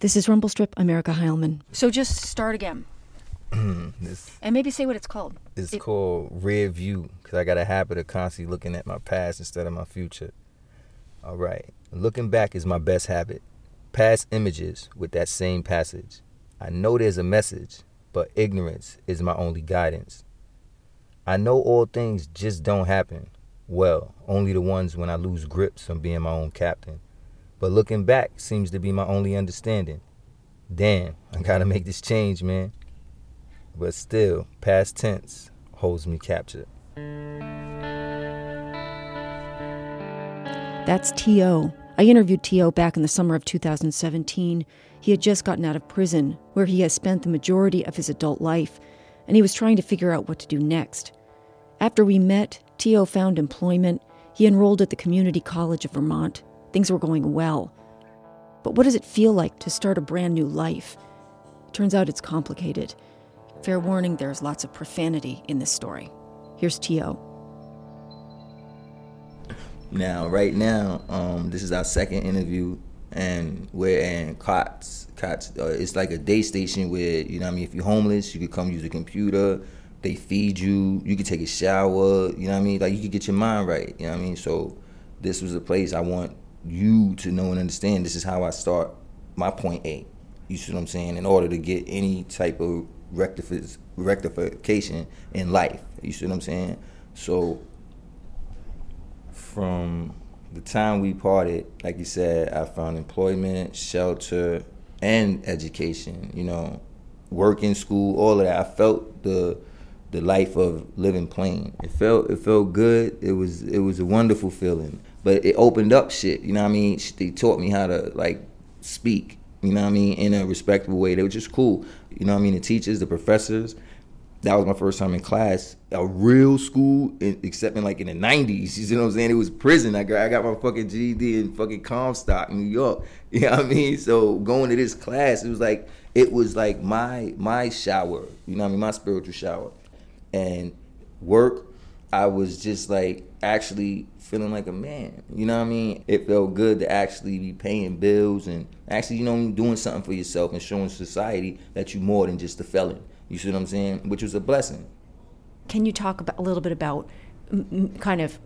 This is Rumble Strip. I'm Erica Heilman. So just start again. Mm, this And maybe say what it's called. It's It- called rear view because I got a habit of constantly looking at my past instead of my future. All right. Looking back is my best habit. Past images with that same passage. I know there's a message, but ignorance is my only guidance. I know all things just don't happen. Well, only the ones when I lose grips from being my own captain. But looking back seems to be my only understanding. Damn, I gotta make this change, man. But still, past tense holds me captured. That's T.O. I interviewed T.O. back in the summer of 2017. He had just gotten out of prison, where he has spent the majority of his adult life, and he was trying to figure out what to do next. After we met, T.O. found employment. He enrolled at the Community College of Vermont. Things were going well. But what does it feel like to start a brand new life? Turns out it's complicated. Fair warning, there's lots of profanity in this story. Here's T.O. Now, right now, um, this is our second interview, and we're in COTS. COTS, uh, it's like a day station where you know, I mean, if you're homeless, you could come use a computer. They feed you. You could take a shower. You know what I mean? Like you could get your mind right. You know what I mean? So, this was a place I want you to know and understand. This is how I start my point A. You see what I'm saying? In order to get any type of rectifi- rectification in life. You see what I'm saying? So from the time we parted, like you said, I found employment, shelter, and education. You know, work in school, all of that. I felt the the life of living plain. It felt it felt good. It was it was a wonderful feeling. But it opened up shit. You know what I mean? They taught me how to like speak. You know what I mean? In a respectable way. They were just cool. You know what I mean? The teachers, the professors, that was my first time in class. A real school, except in like in the nineties. You know what I'm saying? It was prison. I got I got my fucking GED in fucking Comstock, New York. You know what I mean? So going to this class, it was like it was like my my shower. You know what I mean? My spiritual shower. And work, I was just like actually feeling like a man. You know what I mean? It felt good to actually be paying bills and actually, you know, doing something for yourself and showing society that you're more than just a felon. You see what I'm saying? Which was a blessing. Can you talk about, a little bit about m- m- kind of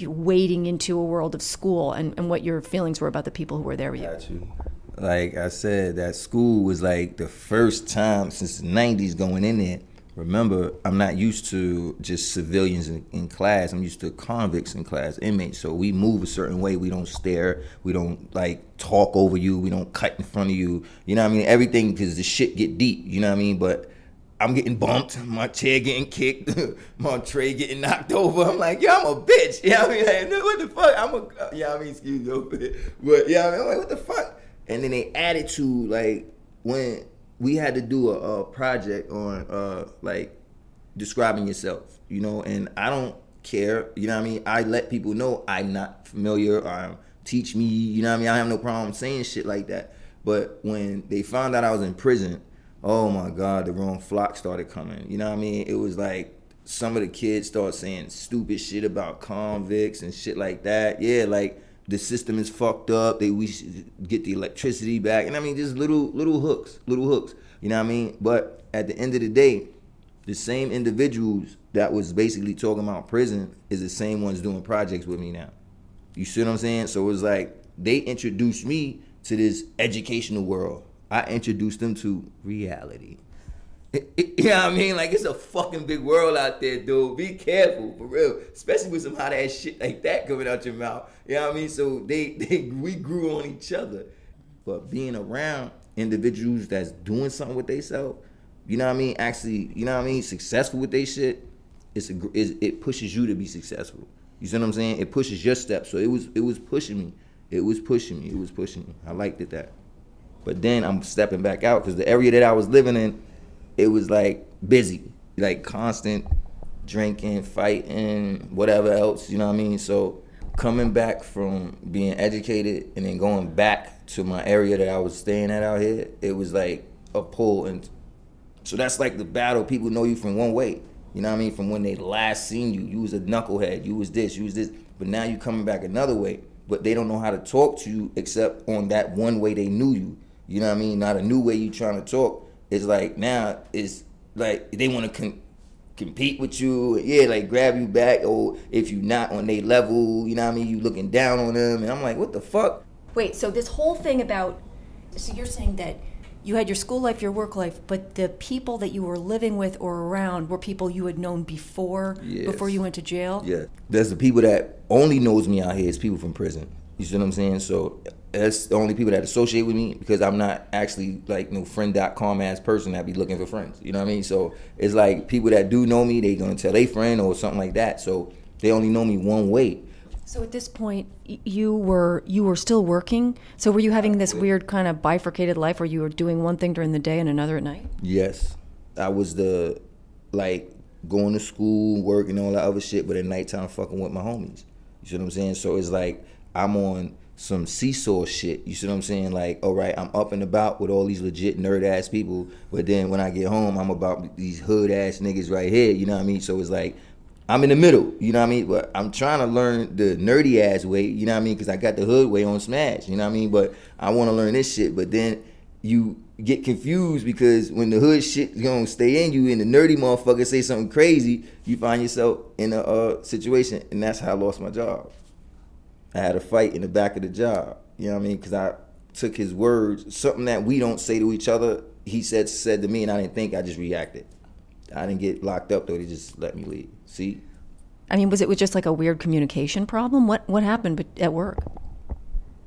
wading into a world of school and, and what your feelings were about the people who were there with you? Got you. Like I said, that school was like the first time since the '90s going in there. Remember, I'm not used to just civilians in, in class. I'm used to convicts in class, inmates. So we move a certain way. We don't stare. We don't like talk over you. We don't cut in front of you. You know what I mean? Everything because the shit get deep. You know what I mean? But I'm getting bumped, my chair getting kicked, my tray getting knocked over. I'm like, yo, I'm a bitch. You know what I mean, like, what the fuck? I'm a, uh, yeah, I mean, excuse me, but yeah, I mean, I'm like, what the fuck? And then they to like when we had to do a, a project on uh like describing yourself, you know, and I don't care, you know what I mean? I let people know I'm not familiar or teach me, you know what I mean? I have no problem saying shit like that. But when they found out I was in prison, oh my God, the wrong flock started coming. You know what I mean? It was like some of the kids start saying stupid shit about convicts and shit like that. Yeah, like the system is fucked up. They we get the electricity back. And I mean just little little hooks, little hooks. You know what I mean? But at the end of the day, the same individuals that was basically talking about prison is the same ones doing projects with me now. You see what I'm saying? So it was like they introduced me to this educational world. I introduced them to reality. You know what I mean? Like it's a fucking big world out there, dude. Be careful, for real. Especially with some hot ass shit like that coming out your mouth. You know what I mean? So they, they we grew on each other. But being around individuals that's doing something with themselves, you know what I mean? Actually, you know what I mean? Successful with their shit, it's a it's, it pushes you to be successful. You see what I'm saying? It pushes your steps. So it was it was pushing me. It was pushing me. It was pushing me. I liked it that. But then I'm stepping back out because the area that I was living in, it was like busy, like constant drinking, fighting, whatever else. You know what I mean? So coming back from being educated and then going back to my area that I was staying at out here, it was like a pull. And so that's like the battle. People know you from one way. You know what I mean? From when they last seen you, you was a knucklehead. You was this. You was this. But now you coming back another way. But they don't know how to talk to you except on that one way they knew you. You know what I mean? Not a new way you trying to talk. It's like now it's like they want to con- compete with you. Yeah, like grab you back. Or if you're not on their level, you know what I mean? You looking down on them, and I'm like, what the fuck? Wait, so this whole thing about so you're saying that you had your school life, your work life, but the people that you were living with or around were people you had known before Yes. before you went to jail? Yeah, there's the people that only knows me out here is people from prison. You see what I'm saying? So that's the only people that associate with me because I'm not actually like no friend.com ass person that be looking for friends. You know what I mean? So it's like people that do know me, they gonna tell a friend or something like that. So they only know me one way. So at this point, you were you were still working. So were you having this weird kind of bifurcated life where you were doing one thing during the day and another at night? Yes, I was the like going to school, working all that other shit, but at nighttime fucking with my homies. You see what I'm saying? So it's like I'm on some seesaw shit. You see what I'm saying? Like, all right, I'm up and about with all these legit nerd ass people, but then when I get home, I'm about these hood ass niggas right here. You know what I mean? So it's like I'm in the middle. You know what I mean? But I'm trying to learn the nerdy ass way. You know what I mean? Because I got the hood way on Smash. You know what I mean? But I want to learn this shit. But then you get confused because when the hood shit gonna stay in you and the nerdy motherfucker say something crazy, you find yourself in a uh, situation, and that's how I lost my job. I had a fight in the back of the job. You know what I mean? Because I took his words, something that we don't say to each other. He said said to me, and I didn't think. I just reacted. I didn't get locked up though. They just let me leave. See, I mean, was it was just like a weird communication problem? What what happened at work?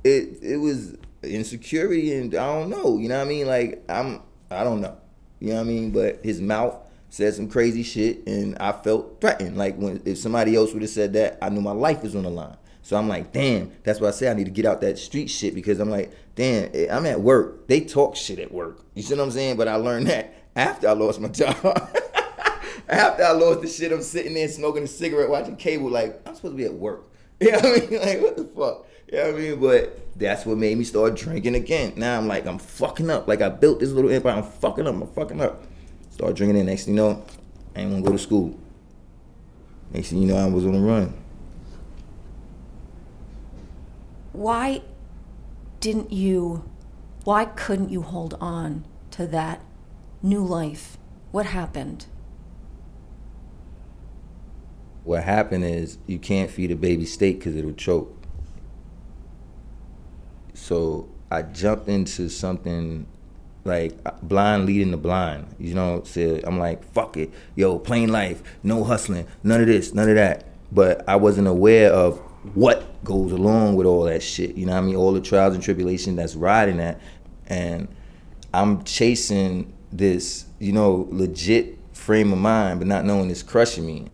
it it was insecurity and I don't know. You know what I mean? Like I'm I don't know. You know what I mean? But his mouth said some crazy shit and I felt threatened. Like when if somebody else would have said that, I knew my life was on the line. So I'm like, damn, that's why I say I need to get out that street shit because I'm like, damn, eh, I'm at work. They talk shit at work. You see what I'm saying? But I learned that after I lost my job. after I lost the shit, I'm sitting there smoking a cigarette, watching cable, like, I'm supposed to be at work. You know what I mean? Like, what the fuck? You know what I mean? But that's what made me start drinking again. Now I'm like, I'm fucking up. Like, I built this little empire. I'm fucking up. I'm fucking up. Start drinking it. Next thing you know, I ain't to go to school. Next thing you know, I was on the run. Why didn't you? Why couldn't you hold on to that new life? What happened? What happened is you can't feed a baby steak because it'll choke. So I jumped into something like blind leading the blind. You know, so I'm like, fuck it, yo, plain life, no hustling, none of this, none of that. But I wasn't aware of what goes along with all that shit. You know what I mean? All the trials and tribulations that's riding that. And I'm chasing this, you know, legit frame of mind, but not knowing it's crushing me.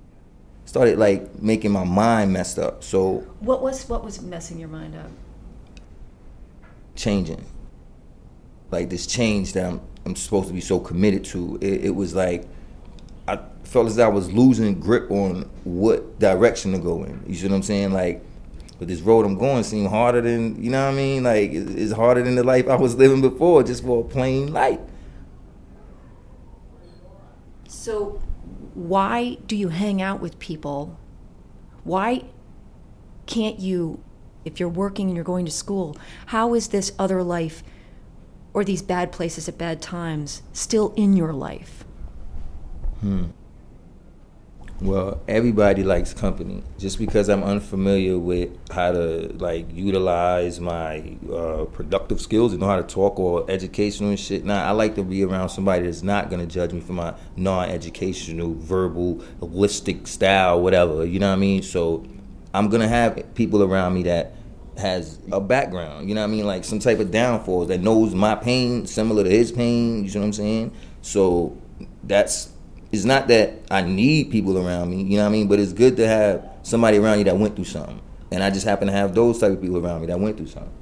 Started like making my mind messed up. So What was what was messing your mind up? changing. Like this change that I'm I'm supposed to be so committed to. It, it was like felt as I was losing grip on what direction to go in. You see what I'm saying? Like, but this road I'm going seemed harder than you know what I mean. Like it's harder than the life I was living before, just for a plain life. So, why do you hang out with people? Why can't you, if you're working and you're going to school, how is this other life or these bad places at bad times still in your life? Hmm. Well, everybody likes company. Just because I'm unfamiliar with how to like utilize my uh, productive skills and know how to talk or educational and shit. Now, I like to be around somebody that's not gonna judge me for my non-educational, verbal, holistic style, whatever. You know what I mean? So, I'm gonna have people around me that has a background. You know what I mean? Like some type of downfalls that knows my pain, similar to his pain. You know what I'm saying? So that's it's not that I need people around me, you know what I mean? But it's good to have somebody around you that went through something. And I just happen to have those type of people around me that went through something.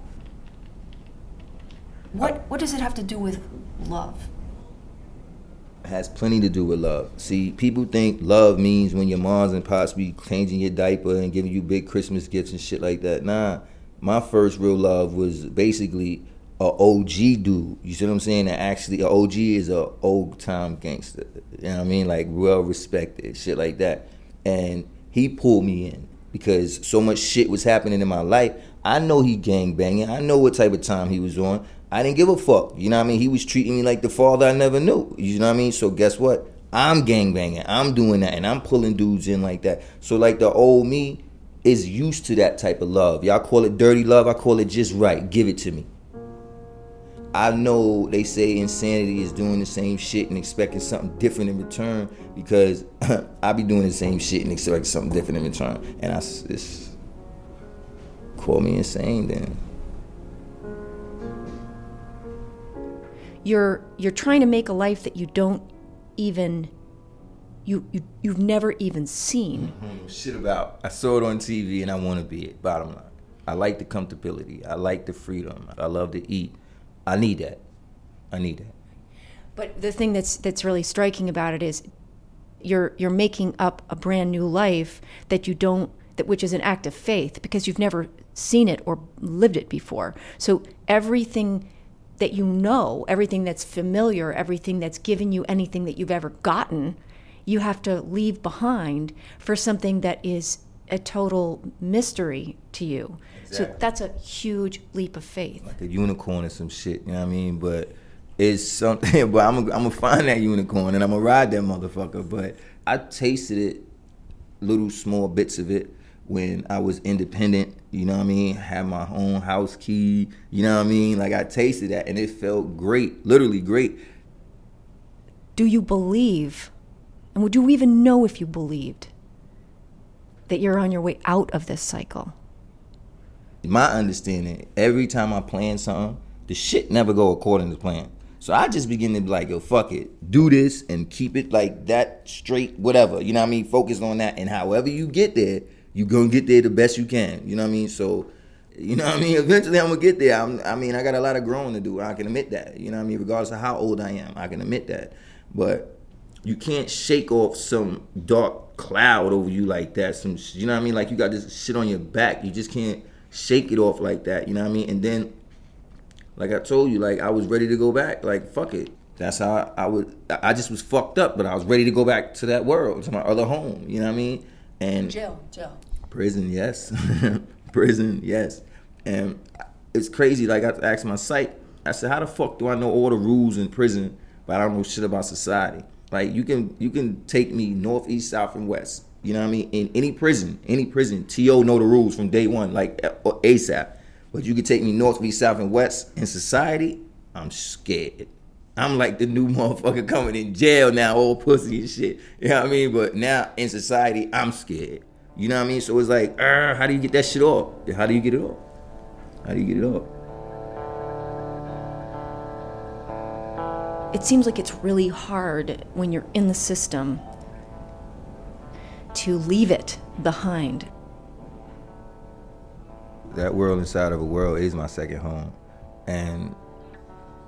What what does it have to do with love? It has plenty to do with love. See, people think love means when your moms and pops be changing your diaper and giving you big Christmas gifts and shit like that. Nah, my first real love was basically a OG dude. You see what I'm saying? Actually, a OG is a old time gangster. You know what I mean? Like well respected, shit like that. And he pulled me in because so much shit was happening in my life. I know he gang banging. I know what type of time he was on. I didn't give a fuck. You know what I mean? He was treating me like the father I never knew. You know what I mean? So guess what? I'm gang banging. I'm doing that, and I'm pulling dudes in like that. So like the old me is used to that type of love. Y'all call it dirty love. I call it just right. Give it to me. I know they say insanity is doing the same shit and expecting something different in return because I be doing the same shit and expecting something different in return. And I just call me insane then. You're you're trying to make a life that you don't even you, you you've never even seen. Mm-hmm. Shit about I saw it on TV and I want to be it. Bottom line, I like the comfortability. I like the freedom. I love to eat. I need that. I need that. But the thing that's that's really striking about it is you're you're making up a brand new life that you don't that which is an act of faith because you've never seen it or lived it before. So everything that you know, everything that's familiar, everything that's given you anything that you've ever gotten, you have to leave behind for something that is a total mystery to you. Exactly. So that's a huge leap of faith. Like a unicorn or some shit, you know what I mean? But it's something, but I'm gonna find that unicorn and I'm gonna ride that motherfucker. But I tasted it, little small bits of it when I was independent, you know what I mean? Had my own house key, you know what I mean? Like I tasted that and it felt great, literally great. Do you believe, and would you even know if you believed, that you're on your way out of this cycle? My understanding, every time I plan something, the shit never go according to plan. So I just begin to be like, yo, fuck it. Do this and keep it like that straight, whatever. You know what I mean? Focus on that. And however you get there, you're gonna get there the best you can. You know what I mean? So, you know what I mean? Eventually I'm gonna get there. I'm, i mean, I got a lot of growing to do. I can admit that. You know what I mean? Regardless of how old I am, I can admit that. But you can't shake off some dark cloud over you like that. Some, you know what I mean? Like you got this shit on your back. You just can't shake it off like that. You know what I mean? And then, like I told you, like I was ready to go back. Like fuck it. That's how I, I would. I just was fucked up, but I was ready to go back to that world, to my other home. You know what I mean? And jail, jail. Prison, yes. Prison, yes. And it's crazy. Like I asked my psych, I said, "How the fuck do I know all the rules in prison, but I don't know shit about society?" Like you can you can take me north, east, south, and west. You know what I mean? In any prison, any prison, To know the rules from day one, like ASAP. But you can take me north, east, south, and west. In society, I'm scared. I'm like the new motherfucker coming in jail now, old pussy and shit. You know what I mean? But now in society, I'm scared. You know what I mean? So it's like, uh, how do you get that shit off? How do you get it off? How do you get it off? It seems like it's really hard when you're in the system to leave it behind. That world inside of a world is my second home. And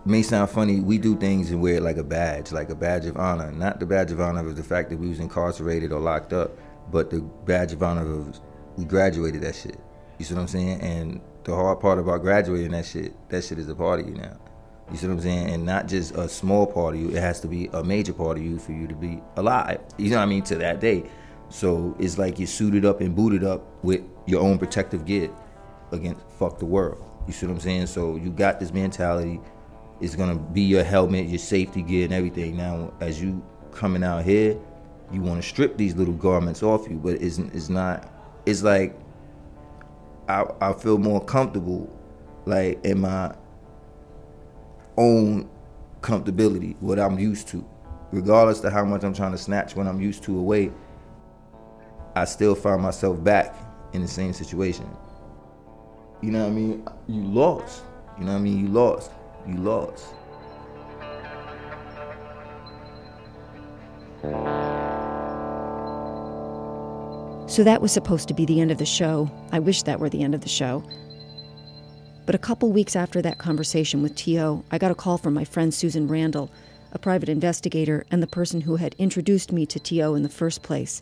may sound funny, we do things and wear it like a badge, like a badge of honor. Not the badge of honor of the fact that we was incarcerated or locked up, but the badge of honor of we graduated that shit. You see what I'm saying? And the hard part about graduating that shit, that shit is a part of you now. You see what I'm saying? And not just a small part of you, it has to be a major part of you for you to be alive. You know what I mean? To that day. So it's like you're suited up and booted up with your own protective gear against fuck the world. You see what I'm saying? So you got this mentality. It's gonna be your helmet, your safety gear, and everything. Now, as you coming out here, you want to strip these little garments off you, but it's, it's not. It's like I, I feel more comfortable, like in my own comfortability, what I'm used to, regardless of how much I'm trying to snatch what I'm used to away. I still find myself back in the same situation. You know what I mean? You lost. You know what I mean? You lost. You lost. So that was supposed to be the end of the show. I wish that were the end of the show. But a couple weeks after that conversation with T.O., I got a call from my friend Susan Randall, a private investigator and the person who had introduced me to T.O. in the first place.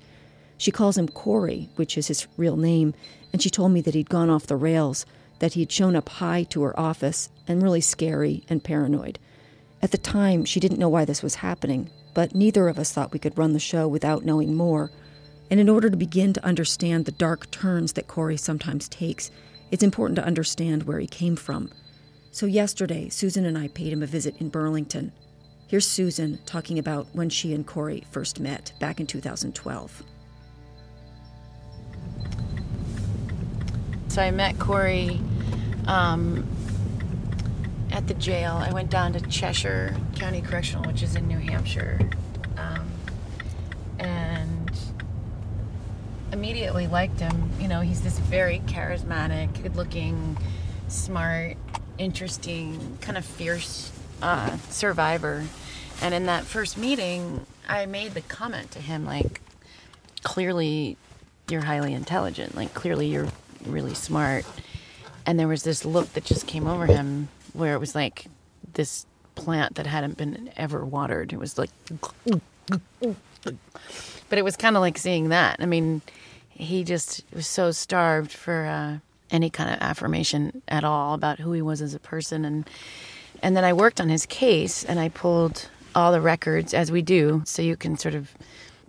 She calls him Corey, which is his real name, and she told me that he'd gone off the rails, that he'd shown up high to her office and really scary and paranoid. At the time, she didn't know why this was happening, but neither of us thought we could run the show without knowing more. And in order to begin to understand the dark turns that Corey sometimes takes, it's important to understand where he came from. So, yesterday, Susan and I paid him a visit in Burlington. Here's Susan talking about when she and Corey first met back in 2012. So I met Corey um, at the jail. I went down to Cheshire County Correctional, which is in New Hampshire, um, and immediately liked him. You know, he's this very charismatic, good-looking, smart, interesting, kind of fierce uh, survivor. And in that first meeting, I made the comment to him, like, clearly you're highly intelligent. Like, clearly you're really smart. And there was this look that just came over him where it was like this plant that hadn't been ever watered. It was like, but it was kind of like seeing that. I mean, he just was so starved for uh, any kind of affirmation at all about who he was as a person. And and then I worked on his case and I pulled all the records as we do, so you can sort of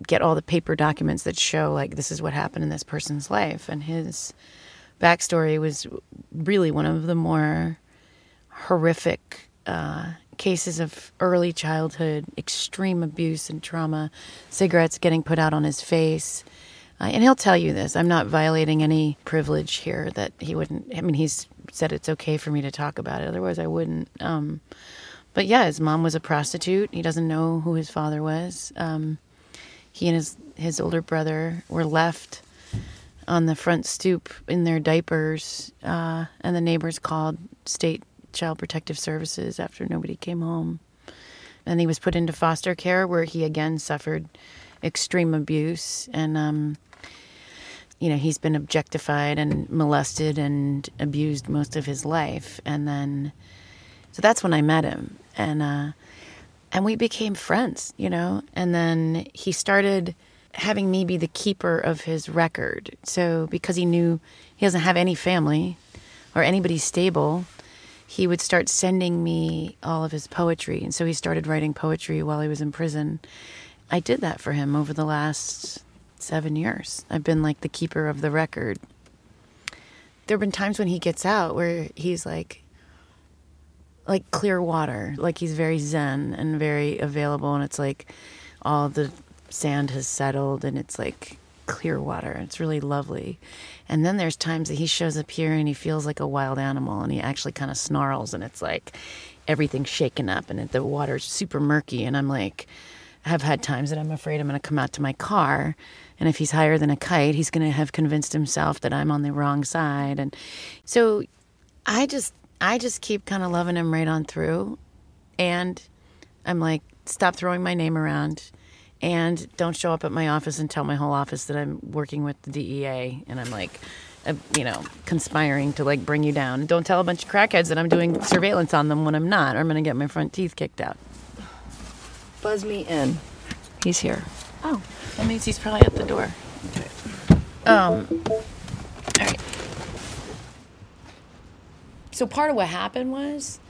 get all the paper documents that show like this is what happened in this person's life. And his backstory was really one of the more horrific uh, cases of early childhood extreme abuse and trauma, cigarettes getting put out on his face. And he'll tell you this. I'm not violating any privilege here that he wouldn't. I mean, he's said it's okay for me to talk about it. Otherwise, I wouldn't. Um, but yeah, his mom was a prostitute. He doesn't know who his father was. Um, he and his his older brother were left on the front stoop in their diapers, uh, and the neighbors called state child protective services after nobody came home. And he was put into foster care, where he again suffered extreme abuse and. Um, you know, he's been objectified and molested and abused most of his life. And then, so that's when I met him. And, uh, and we became friends, you know, and then he started having me be the keeper of his record. So because he knew he doesn't have any family or anybody stable, he would start sending me all of his poetry. And so he started writing poetry while he was in prison. I did that for him over the last seven years. I've been like the keeper of the record. There have been times when he gets out where he's like, like clear water, like he's very zen and very available, and it's like all the sand has settled and it's like clear water. It's really lovely. And then there's times that he shows up here and he feels like a wild animal and he actually kind of snarls and it's like everything's shaken up and the water's super murky. And I'm like, have had times that I'm afraid I'm going to come out to my car and if he's higher than a kite, he's going to have convinced himself that I'm on the wrong side. And so I just I just keep kind of loving him right on through. And I'm like, stop throwing my name around and don't show up at my office and tell my whole office that I'm working with the DEA and I'm like uh, you know, conspiring to like bring you down. Don't tell a bunch of crackheads that I'm doing surveillance on them when I'm not, or I'm going to get my front teeth kicked out. Buzz me in. He's here. Oh, that means he's probably at the door. Okay. Um, all right. So part of what happened was,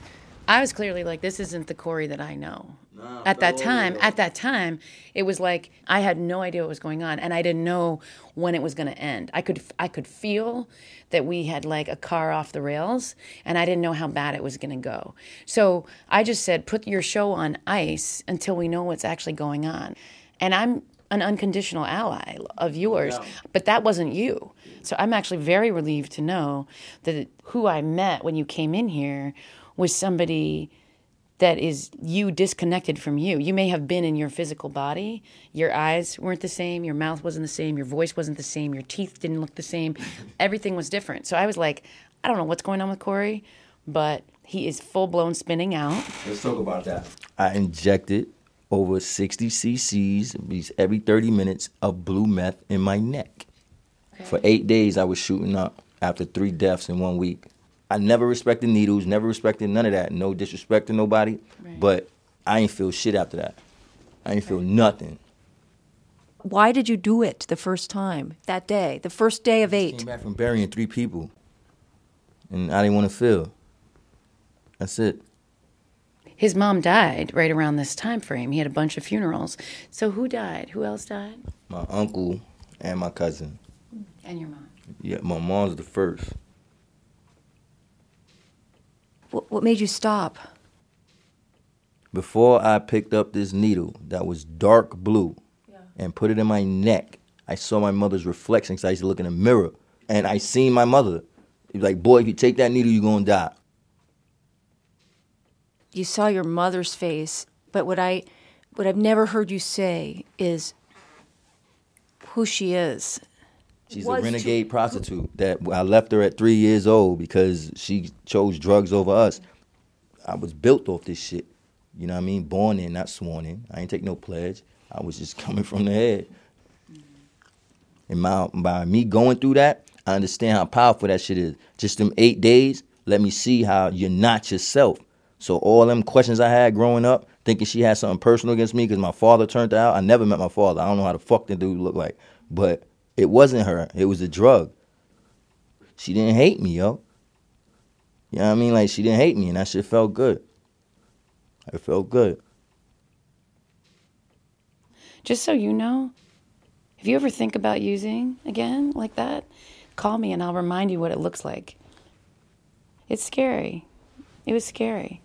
I was clearly like, this isn't the Corey that I know. No, at that time, at that time, it was like I had no idea what was going on, and I didn't know when it was going to end. I could, I could feel that we had like a car off the rails, and I didn't know how bad it was going to go. So I just said, put your show on ice until we know what's actually going on. And I'm an unconditional ally of yours, yeah. but that wasn't you. So I'm actually very relieved to know that who I met when you came in here was somebody that is you disconnected from you. You may have been in your physical body. Your eyes weren't the same, your mouth wasn't the same, your voice wasn't the same, your teeth didn't look the same. Everything was different. So I was like, I don't know what's going on with Corey, but he is full blown spinning out. Let's talk about that. I injected over 60 cc's every 30 minutes of blue meth in my neck. Okay. For eight days, I was shooting up after three deaths in one week. I never respected needles, never respected none of that. No disrespect to nobody, right. but I ain't feel shit after that. I ain't feel nothing. Why did you do it the first time, that day, the first day of eight? I came back from burying three people, and I didn't want to feel. That's it his mom died right around this time frame. He had a bunch of funerals. So who died? Who else died? My uncle and my cousin. And your mom. Yeah, my mom's the first. What, what made you stop? Before I picked up this needle that was dark blue yeah. and put it in my neck, I saw my mother's reflection because I used to look in the mirror. And I seen my mother. He was like, boy, if you take that needle, you're going to die. You saw your mother's face, but what I what I've never heard you say is who she is. She's Was a to- renegade prostitute that I left her at three years old because she chose drugs over us. I was built off this shit. You know what I mean? Born in, not sworn in. I ain't take no pledge. I was just coming from the head. And my, by me going through that, I understand how powerful that shit is. Just them eight days, let me see how you're not yourself. So all them questions I had growing up, thinking she had something personal against me because my father turned out. I never met my father. I don't know how the fuck that dude looked like. But it wasn't her. It was a drug. She didn't hate me, yo. You know what I mean? Like she didn't hate me, and that shit felt good. It felt good. Just so you know, if you ever think about using again like that, call me and I'll remind you what it looks like. It's scary. It was scary.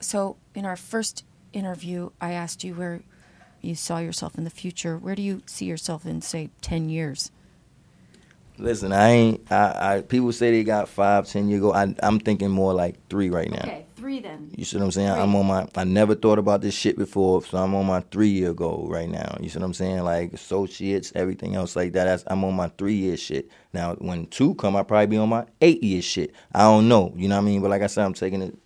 So, in our first interview, I asked you where you saw yourself in the future. Where do you see yourself in, say, 10 years? Listen, I ain't. I, I people say they got five, ten year ago. I, I'm thinking more like three right now. Okay, three then. You see what I'm saying? Three. I'm on my. I never thought about this shit before, so I'm on my three year goal right now. You see what I'm saying? Like associates, everything else like that. That's, I'm on my three year shit. Now, when two come, I probably be on my eight year shit. I don't know. You know what I mean? But like I said, I'm taking it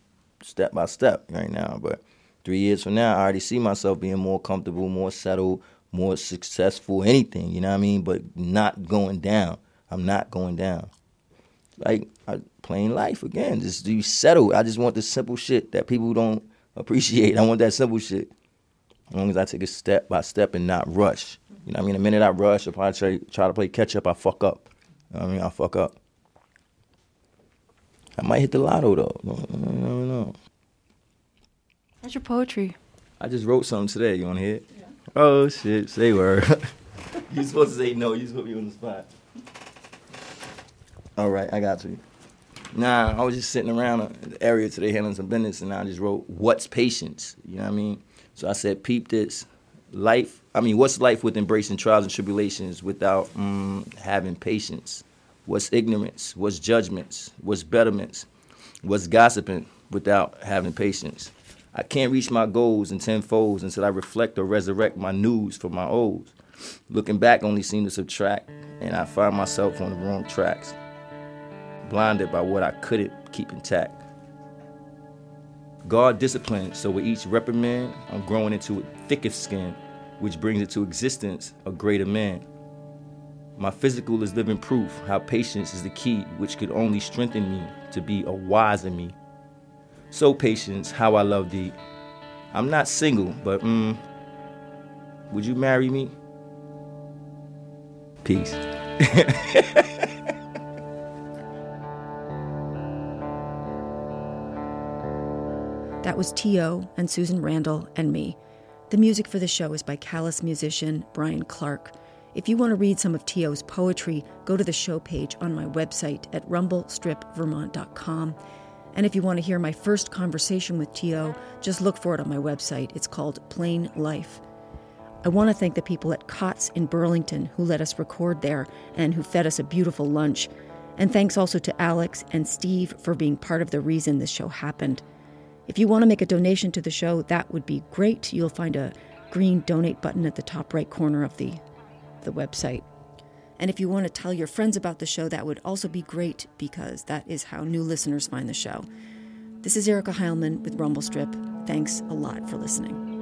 step by step right now. But three years from now, I already see myself being more comfortable, more settled, more successful, anything. You know what I mean? But not going down. I'm not going down. Like I, plain life again. Just be settled. I just want the simple shit that people don't appreciate. I want that simple shit. As long as I take it step by step and not rush. You know what I mean? The minute I rush, if I try, try to play catch up, I fuck up. You know what I mean? I fuck up. I might hit the lotto though. No, no, no, no. Your poetry? I just wrote something today. You want to hear it? Oh shit! Say word. you supposed to say no. You supposed to be on the spot. All right, I got to you. Nah, I was just sitting around the area today handling some business, and I just wrote, "What's patience?" You know what I mean? So I said, "Peep this, life. I mean, what's life with embracing trials and tribulations without mm, having patience? What's ignorance? What's judgments? What's betterments? What's gossiping without having patience? I can't reach my goals in tenfolds until I reflect or resurrect my news for my olds. Looking back only seemed to subtract, and I find myself on the wrong tracks, blinded by what I couldn't keep intact. God disciplines, so with each reprimand, I'm growing into a thicker skin, which brings into existence a greater man. My physical is living proof how patience is the key, which could only strengthen me to be a wiser me. So patience, how I love thee. I'm not single, but mm, would you marry me? Peace. That was T.O. and Susan Randall and me. The music for the show is by Calais musician Brian Clark. If you want to read some of T.O.'s poetry, go to the show page on my website at rumblestripvermont.com. And if you want to hear my first conversation with T.O., just look for it on my website. It's called Plain Life. I want to thank the people at Cots in Burlington who let us record there and who fed us a beautiful lunch. And thanks also to Alex and Steve for being part of the reason this show happened. If you want to make a donation to the show, that would be great. You'll find a green donate button at the top right corner of the, the website. And if you want to tell your friends about the show, that would also be great because that is how new listeners find the show. This is Erica Heilman with Rumble Strip. Thanks a lot for listening.